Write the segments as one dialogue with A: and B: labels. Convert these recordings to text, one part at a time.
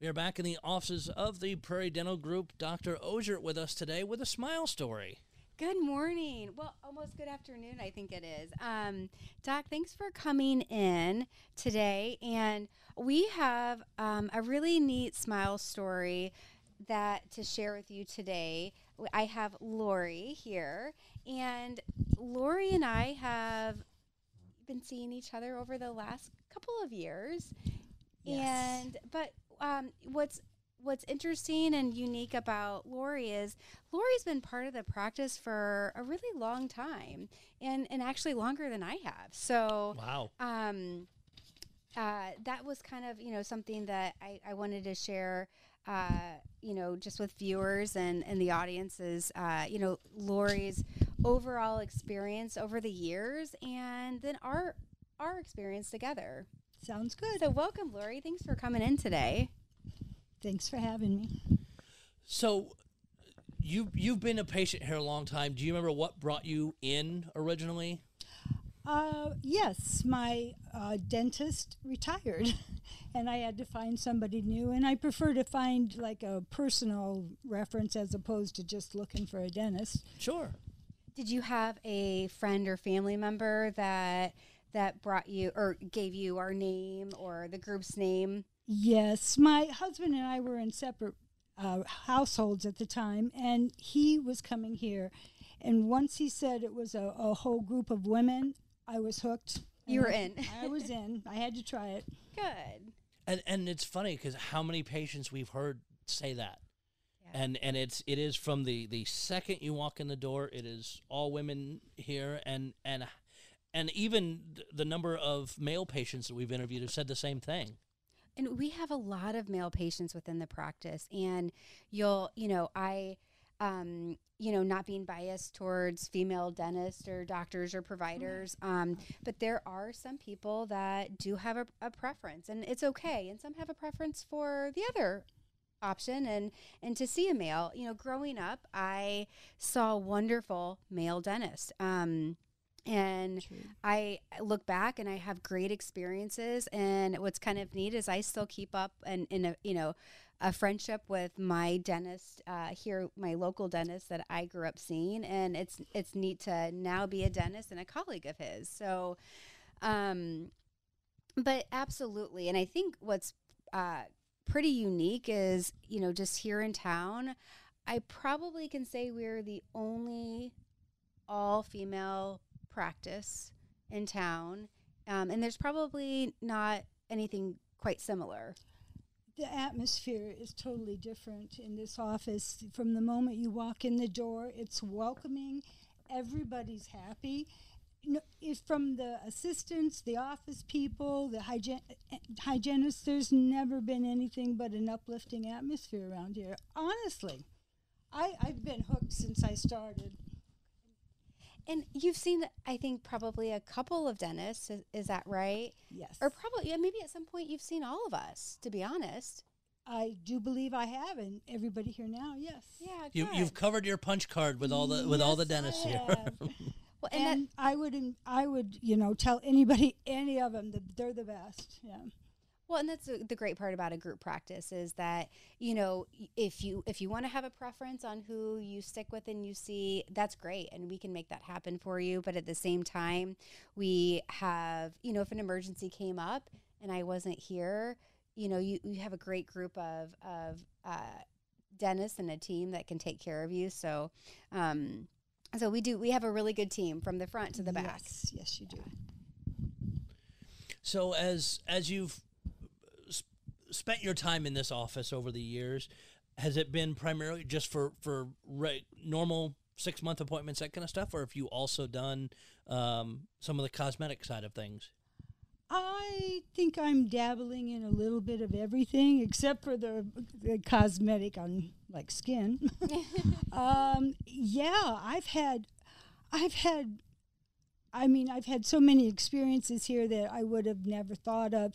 A: We are back in the offices of the Prairie Dental Group. Dr. Ozier with us today with a smile story.
B: Good morning. Well, almost good afternoon, I think it is. Um, Doc, thanks for coming in today. And we have um, a really neat smile story that to share with you today. I have Laurie here, and Laurie and I have been seeing each other over the last couple of years.
C: Yes.
B: And but um, what's what's interesting and unique about Laurie is Laurie's been part of the practice for a really long time, and and actually longer than I have. So
A: Wow.
B: um, uh, that was kind of you know something that I, I wanted to share uh, you know just with viewers and and the audiences uh, you know Laurie's overall experience over the years and then our our experience together.
C: Sounds good.
B: So welcome Laurie, thanks for coming in today.
C: Thanks for having me.
A: So you you've been a patient here a long time. Do you remember what brought you in originally?
C: Uh, yes, my uh, dentist retired, and I had to find somebody new. And I prefer to find like a personal reference as opposed to just looking for a dentist.
A: Sure.
B: Did you have a friend or family member that that brought you or gave you our name or the group's name?
C: Yes, my husband and I were in separate uh, households at the time, and he was coming here. And once he said it was a, a whole group of women, I was hooked.
B: You were in.
C: I was in. I had to try it.
B: Good.
A: And and it's funny because how many patients we've heard say that.
B: Yeah.
A: And and it's it is from the the second you walk in the door, it is all women here, and and and even th- the number of male patients that we've interviewed have said the same thing.
B: And we have a lot of male patients within the practice, and you'll, you know, I, um, you know, not being biased towards female dentists or doctors or providers, um, but there are some people that do have a, a preference, and it's okay. And some have a preference for the other option and and to see a male you know growing up i saw a wonderful male dentist um and I look back and I have great experiences. And what's kind of neat is I still keep up and in a you know a friendship with my dentist uh, here, my local dentist that I grew up seeing, and it's it's neat to now be a dentist and a colleague of his. So, um, but absolutely, and I think what's uh, pretty unique is you know just here in town, I probably can say we're the only all female practice in town, um, and there's probably not anything quite similar.
C: the atmosphere is totally different in this office. From the moment you walk in the door, it's welcoming. Everybody's happy. If from the assistants, the office people, the hygiene, hygienists, there's never been anything but an uplifting atmosphere around here. Honestly, I, I've been hooked since I started.
B: And you've seen, I think, probably a couple of dentists. Is, is that right?
C: Yes.
B: Or probably, yeah, maybe at some point you've seen all of us. To be honest.
C: I do believe I have, and everybody here now, yes.
B: Yeah.
A: You
B: good.
A: you've covered your punch card with all the with all the dentists
C: I
A: here.
B: well, and,
C: and
B: that,
C: I would, en- I would, you know, tell anybody, any of them, that they're the best. Yeah.
B: Well, and that's the the great part about a group practice is that you know if you if you want to have a preference on who you stick with and you see, that's great, and we can make that happen for you. But at the same time, we have you know if an emergency came up and I wasn't here, you know you you have a great group of of uh, dentists and a team that can take care of you. So. Um, so we do. We have a really good team from the front to the back.
C: Yes, yes, you do.
A: So as as you've s- spent your time in this office over the years, has it been primarily just for for re- normal six month appointments, that kind of stuff, or have you also done um, some of the cosmetic side of things?
C: I think I'm dabbling in a little bit of everything except for the, the cosmetic on like skin. um, yeah, I've had, I've had, I mean, I've had so many experiences here that I would have never thought of.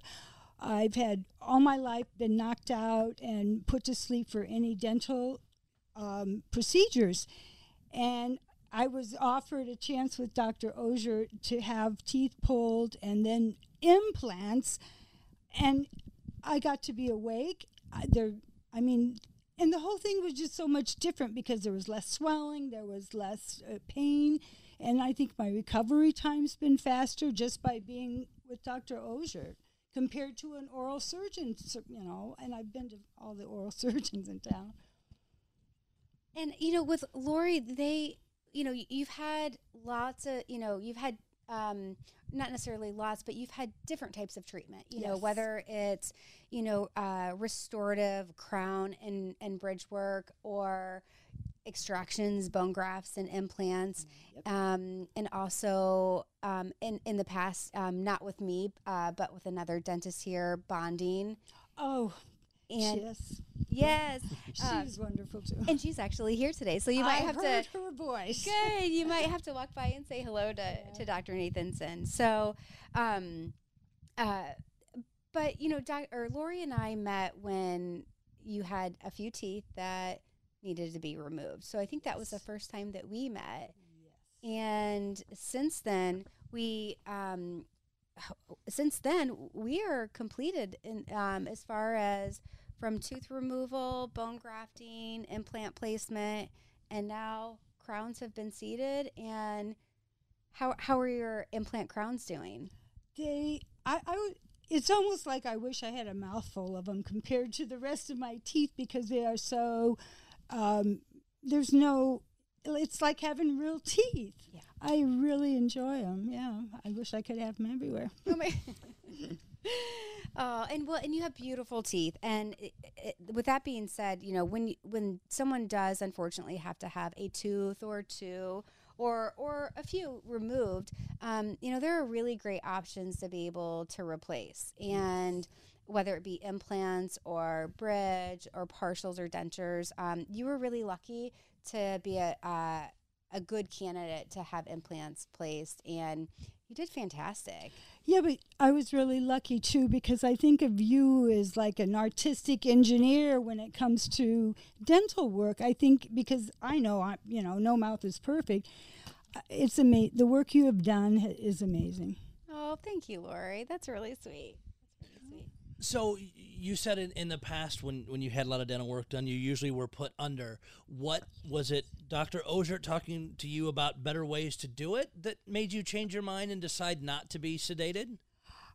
C: I've had all my life been knocked out and put to sleep for any dental um, procedures. And I was offered a chance with Dr. Ozier to have teeth pulled and then implants. And I got to be awake. I- there, I mean, and the whole thing was just so much different because there was less swelling, there was less uh, pain, and I think my recovery time's been faster just by being with Dr. Ozier compared to an oral surgeon, you know. And I've been to all the oral surgeons in town.
B: And you know, with Laurie, they, you know, you've had lots of, you know, you've had um, not necessarily lots, but you've had different types of treatment. You know, whether it's, you know, uh, restorative crown and and bridge work or extractions, bone grafts, and implants, um, and also um, in in the past, um, not with me, uh, but with another dentist here, bonding.
C: Oh,
B: And
C: yes,
B: yes, uh,
C: she's wonderful too.
B: and she's actually here today, so you might
C: I
B: have to.
C: heard her voice.
B: Good. You might have to walk by and say hello to, to Dr. Nathanson. So, um, uh, but you know, doc, or Laurie and I met when you had a few teeth that needed to be removed. So I think that was the first time that we met. And since then, we um, since then we are completed in um, as far as from tooth removal, bone grafting, implant placement, and now crowns have been seated. And how how are your implant crowns doing?
C: they I, I would it's almost like I wish I had a mouthful of them compared to the rest of my teeth because they are so um, there's no it's like having real teeth.
B: Yeah.
C: I really enjoy them. Yeah, I wish I could have them everywhere.
B: Oh my. Oh, and well, and you have beautiful teeth. And it, it, with that being said, you know when when someone does unfortunately have to have a tooth or two or or a few removed, um, you know there are really great options to be able to replace. And whether it be implants or bridge or partials or dentures, um, you were really lucky to be a uh, a good candidate to have implants placed, and you did fantastic.
C: Yeah, but I was really lucky too because I think of you as like an artistic engineer when it comes to dental work. I think because I know I, you know, no mouth is perfect. Uh, It's amazing. The work you have done is amazing.
B: Oh, thank you, Laurie. That's really sweet.
A: So you said in, in the past when, when you had a lot of dental work done, you usually were put under. What was it, Dr. Ozier talking to you about better ways to do it that made you change your mind and decide not to be sedated?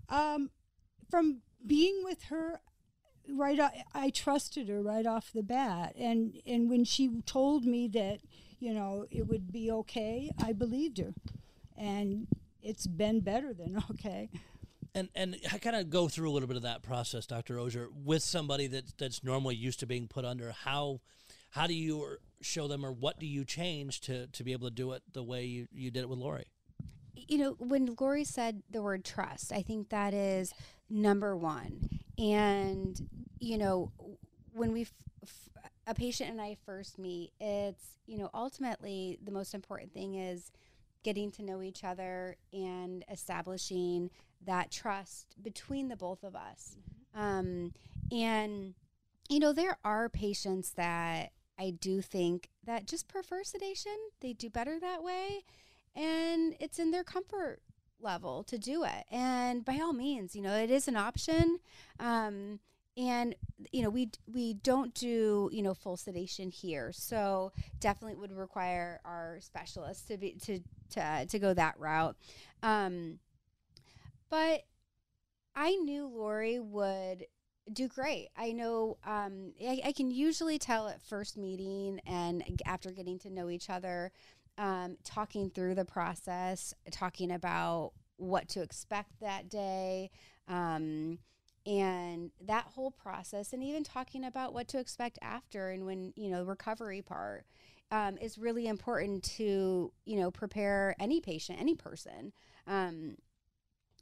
C: Um, from being with her, right, I trusted her right off the bat, and and when she told me that you know it would be okay, I believed her, and it's been better than okay.
A: And and I kind of go through a little bit of that process, Dr. Ozier, with somebody that that's normally used to being put under. How how do you show them, or what do you change to to be able to do it the way you, you did it with Laurie?
B: You know, when Laurie said the word trust, I think that is number one. And, you know, when we, f- f- a patient and I first meet, it's, you know, ultimately the most important thing is getting to know each other and establishing that trust between the both of us. Um, and, you know, there are patients that I do think that just prefer sedation. They do better that way. And it's in their comfort level to do it. And by all means, you know, it is an option. Um, and you know we we don't do you know full sedation here so definitely would require our specialists to be to to to go that route um but i knew laurie would do great. I know um I, I can usually tell at first meeting and after getting to know each other um talking through the process talking about what to expect that day um and that whole process and even talking about what to expect after and when you know recovery part um, is really important to you know prepare any patient any person um,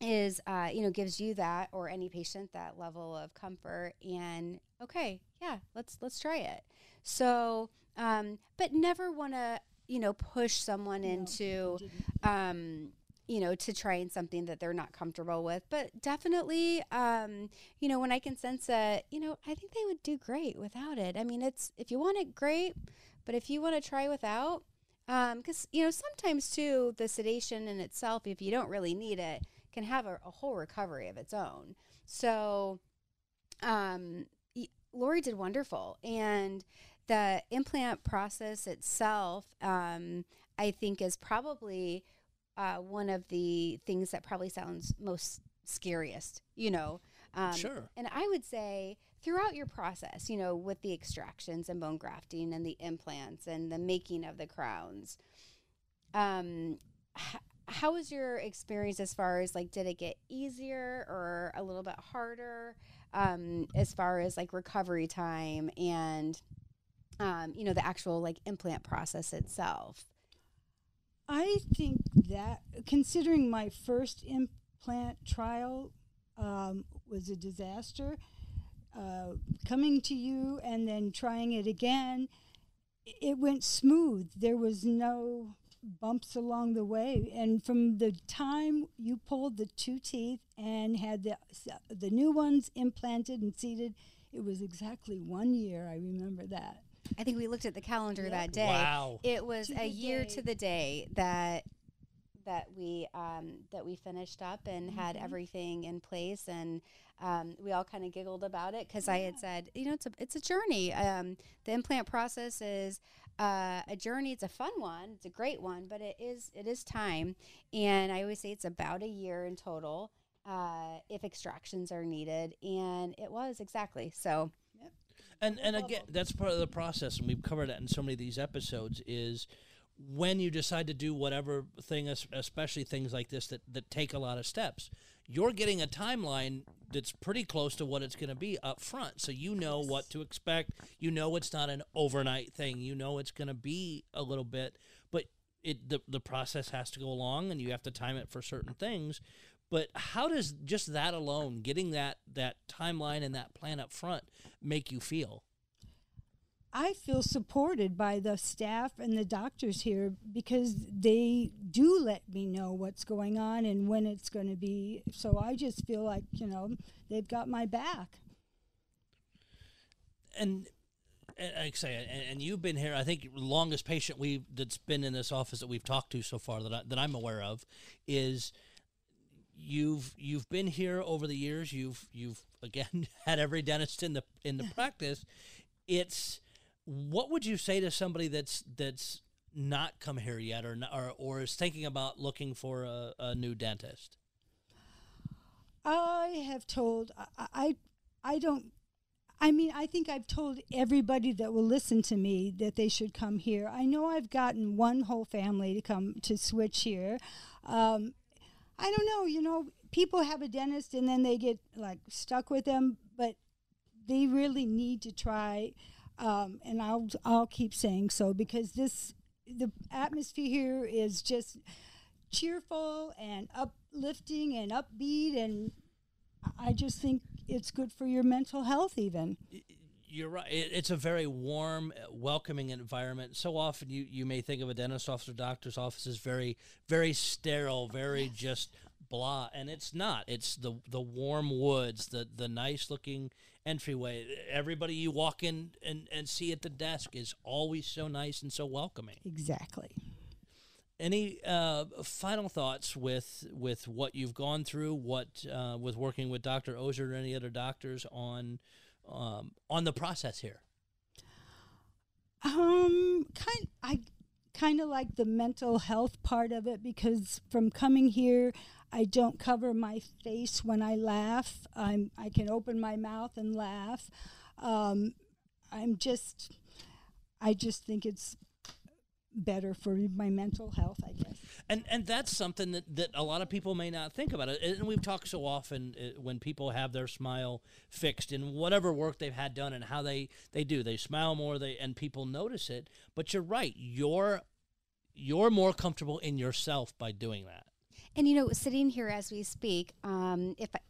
B: is uh, you know gives you that or any patient that level of comfort and okay yeah let's let's try it so um, but never want to you know push someone into um, you know, to trying something that they're not comfortable with. But definitely, um, you know, when I can sense that, you know, I think they would do great without it. I mean, it's if you want it, great. But if you want to try without, because you know, sometimes too, the sedation in itself, if you don't really need it, can have a, a whole recovery of its own. So, um, Laurie did wonderful, and the implant process itself, um, I think, is probably uh, one of the things that probably sounds most scariest. You know, um,
A: Sure.
B: And I would say throughout your process, you know, with the extractions and bone grafting and the implants and the making of the crowns, um, how was your experience as far as like, did it get easier or a little bit harder um, as far as like recovery time and, um, you know, the actual like implant process itself?
C: I think that considering my first implant trial um, was a disaster, uh, coming to you and then trying it again, it went smooth. There was no bumps along the way. And from the time you pulled the two teeth and had the the new ones implanted and seated, it was exactly one year. I remember that.
B: I think we looked at the calendar
C: Yep.
B: that day.
A: Wow.
B: It was
C: To
B: a year
C: day.
B: to the day that that we um, that we finished up and had
C: Mhm.
B: everything in place, and um, we all kind of giggled about it because I had said, you know, it's a it's a journey. Um, the implant process is uh, a journey. It's a fun one. It's a great one, but it is it is time, and I always say it's about a year in total. Uh, if extractions are needed, and it was exactly so.
A: and and again that's part of the process and we've covered that in so many of these episodes is when you decide to do whatever thing especially things like this that, that take a lot of steps you're getting a timeline that's pretty close to what it's going to be up front. So you know what to expect. You know it's not an overnight thing. You know it's going to be a little bit but it the, the process has to go along and you have to time it for certain things. But how does just that alone getting that that timeline and that plan up front make you feel
C: I feel supported by the staff and the doctors here because they do let me know what's going on and when it's going to be. So I just feel like, you know, they've got my back.
A: and, and like I say, and, and you've been here. I think longest patient we that's been in this office that we've talked to so far that I, that I'm aware of is you've you've been here over the years. You've you've again had every dentist in the in the practice. It's what would you say to somebody that's that's not come here yet or or, or is thinking about looking for a, a new dentist?
C: I have told, I, I, I don't, I mean, I think I've told everybody that will listen to me that they should come here. I know I've gotten one whole family to come to switch here. Um, I don't know, you know, people have a dentist and then they get like stuck with them, but they really need to try. Um, and I'll I'll keep saying so because this the atmosphere here is just cheerful and uplifting and upbeat and I just think it's good for your mental health even.
A: You're right. It's a very warm, uh, welcoming environment. So often you, you may think of a dentist office or doctor's office as very, very sterile, very just blah, and it's not. It's the the warm woods, the the nice looking entryway. Everybody you walk in and, and see at the desk is always so nice and so welcoming.
C: Exactly.
A: Any uh, final thoughts with with what you've gone through, what uh, with working with Doctor Ozier or any other doctors on um, on the process here?
C: Um, kind I kind of like the mental health part of it because from coming here, I don't cover my face when I laugh. I'm I can open my mouth and laugh. Um, I'm just, I just think it's better for my mental health. I guess.
A: and and that's something that, that a lot of people may not think about it and we've talked so often uh, when people have their smile fixed in whatever work they've had done and how they they do they smile more they and people notice it but you're right you're you're more comfortable in yourself by doing that
B: And you know, sitting here as we speak, um, if I,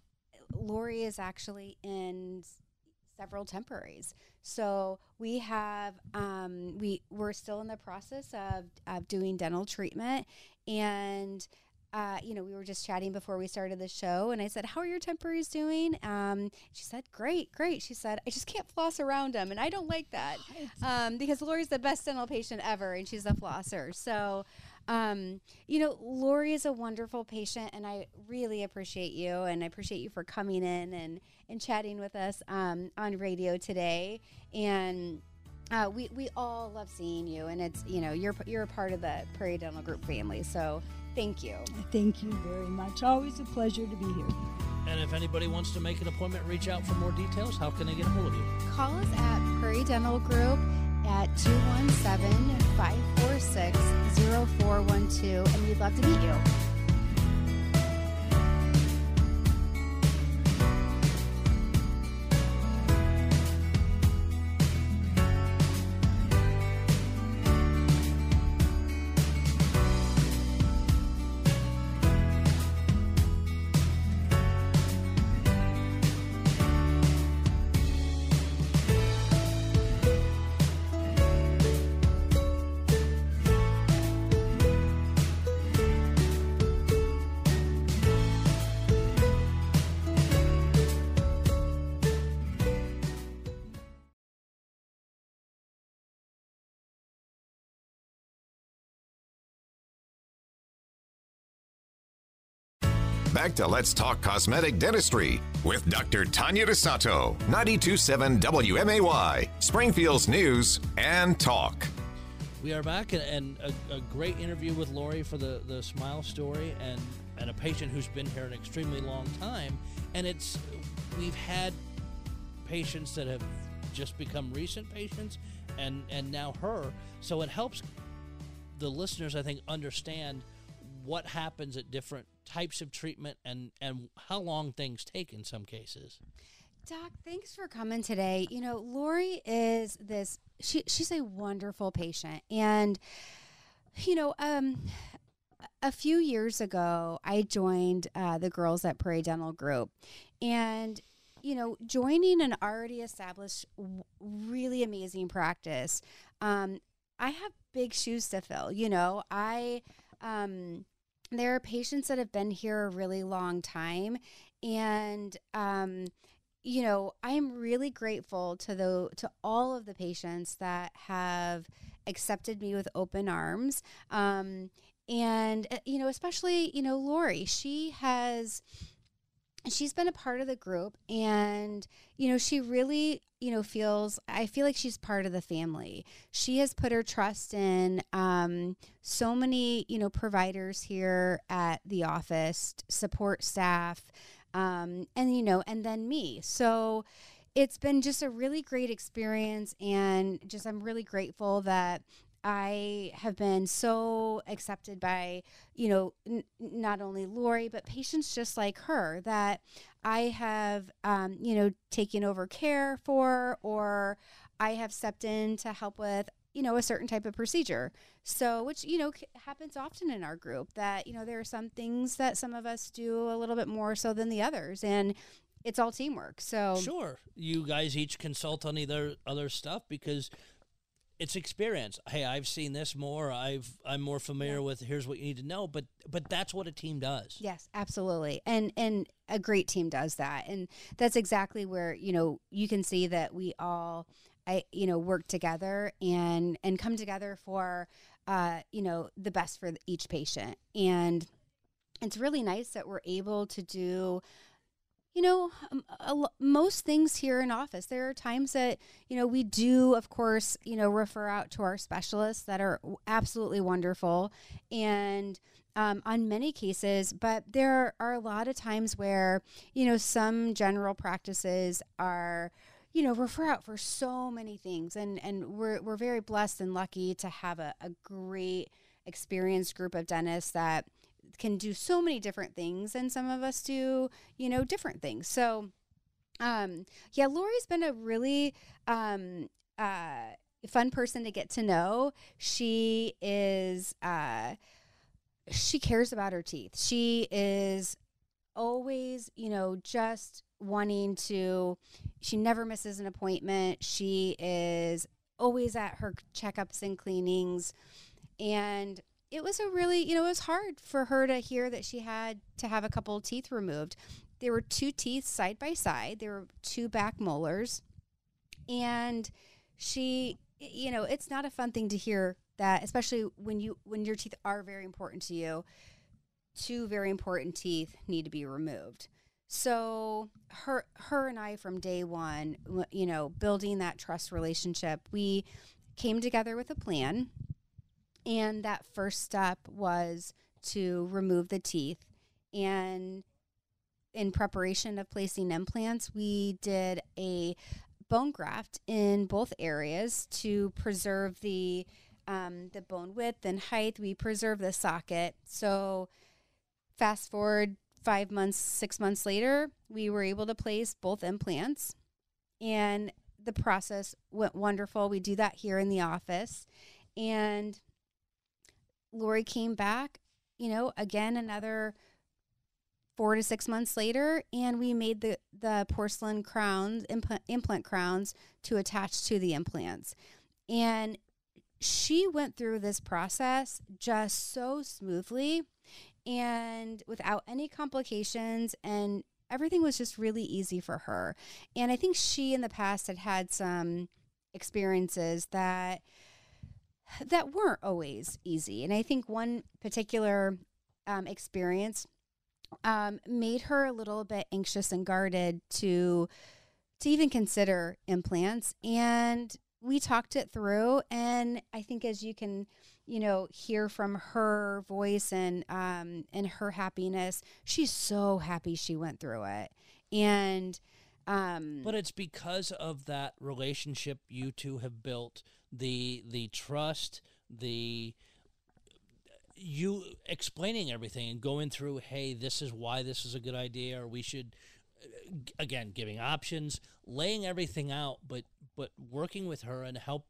B: Laurie is actually in several temporaries, so we have um, we we're still in the process of of doing dental treatment, and uh, you know, we were just chatting before we started the show, and I said, "How are your temporaries doing?" Um, she said, "Great, great." She said, "I just can't floss around them, and I don't like that." um, because Laurie's the best dental patient ever, and she's a flosser. So, Um, you know, Laurie is a wonderful patient, and I really appreciate you, and I appreciate you for coming in and and chatting with us um, on radio today. And uh, we we all love seeing you, and it's you know you're you're a part of the Prairie Dental Group family. So thank you.
C: Thank you very much. Always a pleasure to be here.
A: And if anybody wants to make an appointment, reach out for more details. How can they get a hold of you?
B: Call us at Prairie Dental Group at 217 546 0412, and we'd love to meet you.
D: Back to Let's Talk Cosmetic Dentistry with Dr. Tanya DeSato, 927 WMAY, Springfield's News and Talk.
A: We are back, and, and a, a, great interview with Laurie for the, the Smile story, and, and a patient who's been here an extremely long time. And it's we've had patients that have just become recent patients, and and now her. So it helps the listeners, I think, understand what happens at different types of treatment and and how long things take in some cases.
B: Doc, thanks for coming today. You know, Laurie is this she she's a wonderful patient and you know, um a few years ago, I joined uh, the girls at Prairie Dental Group, and you know, joining an already established, really amazing practice, um, I have big shoes to fill. You know, I um, there are patients that have been here a really long time and um, you know i'm really grateful to the to all of the patients that have accepted me with open arms um, and uh, you know especially you know laurie. She has she's been a part of the group and you know she really you know feels i feel like she's part of the family. She has put her trust in um, so many you know providers here at the office support staff um, and you know and then me. So it's been just a really great experience and just i'm really grateful that I have been so accepted by, you know, n- not only Laurie, but patients just like her that I have, um, you know, taken over care for, or I have stepped in to help with, you know, a certain type of procedure. So, which, you know, c- happens often in our group that, you know, there are some things that some of us do a little bit more so than the others. And, it's all teamwork. So
A: sure, you guys each consult on either other stuff because it's experience. Hey, I've seen this more. I've I'm more familiar yeah. with. Here's what you need to know. But but that's what a team does.
B: Yes, absolutely. And and a great team does that. And that's exactly where you know you can see that we all, I you know work together and and come together for, uh you know the best for each patient. And it's really nice that we're able to do you know, um, most things here in office, there are times that, you know, we do, of course, you know, refer out to our specialists that are absolutely wonderful. And, um, on many cases, but there are a lot of times where, you know, some general practices are, you know, refer out for so many things. And, and we're, we're very blessed and lucky to have a, a great, experienced group of dentists that can do so many different things and some of us do you know different things. So um yeah laurie's been a really um uh fun person to get to know. She is uh she cares about her teeth. She is always you know just wanting to she never misses an appointment. She is always at her checkups and cleanings. And it was a really, you know, it was hard for her to hear that she had to have a couple teeth removed. There were two teeth side by side, there were two back molars. And she, you know, it's not a fun thing to hear that especially when you when your teeth are very important to you, two very important teeth need to be removed. So her her and I from day one, you know, building that trust relationship, we came together with a plan. And that first step was to remove the teeth. And in preparation of placing implants, we did a bone graft in both areas to preserve the um, the bone width and height. We preserve the socket. So fast forward five months, six months later, we were able to place both implants, and the process went wonderful. We do that here in the office, and Laurie came back. You know, again another four to six months later, and we made the the porcelain crowns, implant, implant crowns, to attach to the implants, and she went through this process just so smoothly and without any complications and everything was just really easy for her and i think she in the past had had some experiences that that weren't always easy. And i think one particular um, experience um, made her a little bit anxious and guarded to to even consider implants. And we talked it through and i think as you can you know hear from her voice and um and her happiness she's so happy she went through it. And um
A: But it's because of that relationship you two have built, the the trust, the you explaining everything and going through, hey, this is why this is a good idea, or we should uh, again giving options, laying everything out, but but working with her and help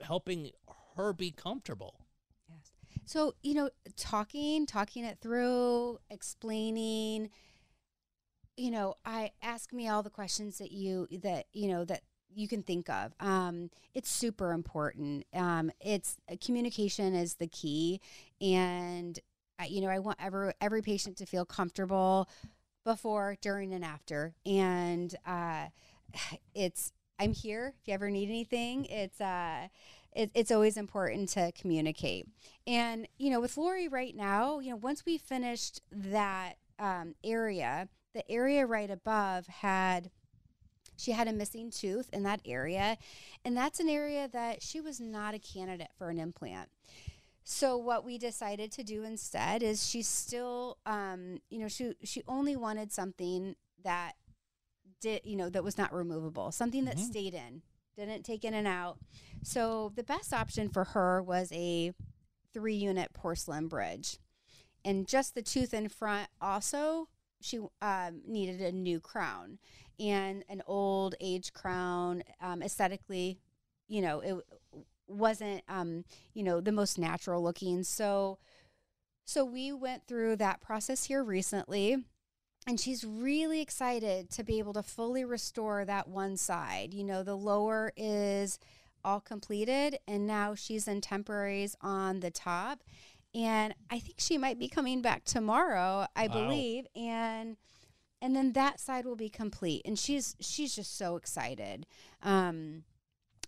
A: helping her be comfortable.
B: Yes. So, you know, talking, talking it through, explaining, you know, I ask me all the questions that you that, you know, that you can think of. Um, it's super important. Um, it's uh, communication is the key, and uh, you know, I want every every patient to feel comfortable before, during, and after. And uh, it's I'm here if you ever need anything. It's uh, it, it's always important to communicate. And you know, with Laurie right now, you know, once we finished that um, area, the area right above had she had a missing tooth in that area, and that's an area that she was not a candidate for an implant. So what we decided to do instead is she still, um, you know, she she only wanted something that did, you know, that was not removable, something that
A: Mhm.
B: stayed in, didn't take in and out. So the best option for her was a three unit porcelain bridge, and just the tooth in front also she um, needed a new crown and an old age crown um, aesthetically you know it wasn't um, you know the most natural looking. So so we went through that process here recently and she's really excited to be able to fully restore that one side. You know the lower is all completed and now she's in temporaries on the top. And i think she might be coming back tomorrow i
A: Wow.
B: believe and and then that side will be complete and she's she's just so excited um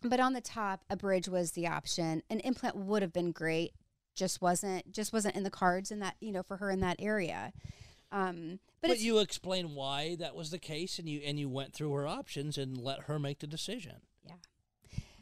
B: but on the top a bridge was the option an implant would have been great just wasn't just wasn't in the cards in that you know for her in that area um but,
A: But, you explain why that was the case, and you and you went through her options and let her make the decision. Yeah.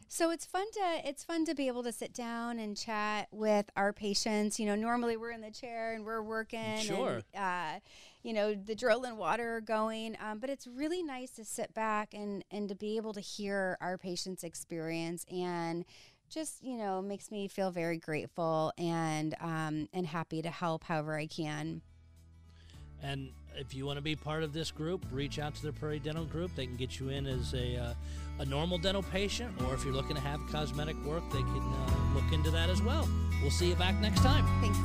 B: So it's fun to it's fun to be able to sit down and chat with our patients. You know, normally we're in the chair and we're working,
A: Sure.
B: And, uh, you know, the drill and water going, um, but it's really nice to sit back and and to be able to hear our patients' experience and just you know makes me feel very grateful and um, and happy to help however I can.
A: And if you want to be part of this group, reach out to the Prairie Dental Group. They can get you in as a, uh, a normal dental patient, or if you're looking to have cosmetic work, they can uh, look into that as well. We'll see you back next time.
B: Thanks.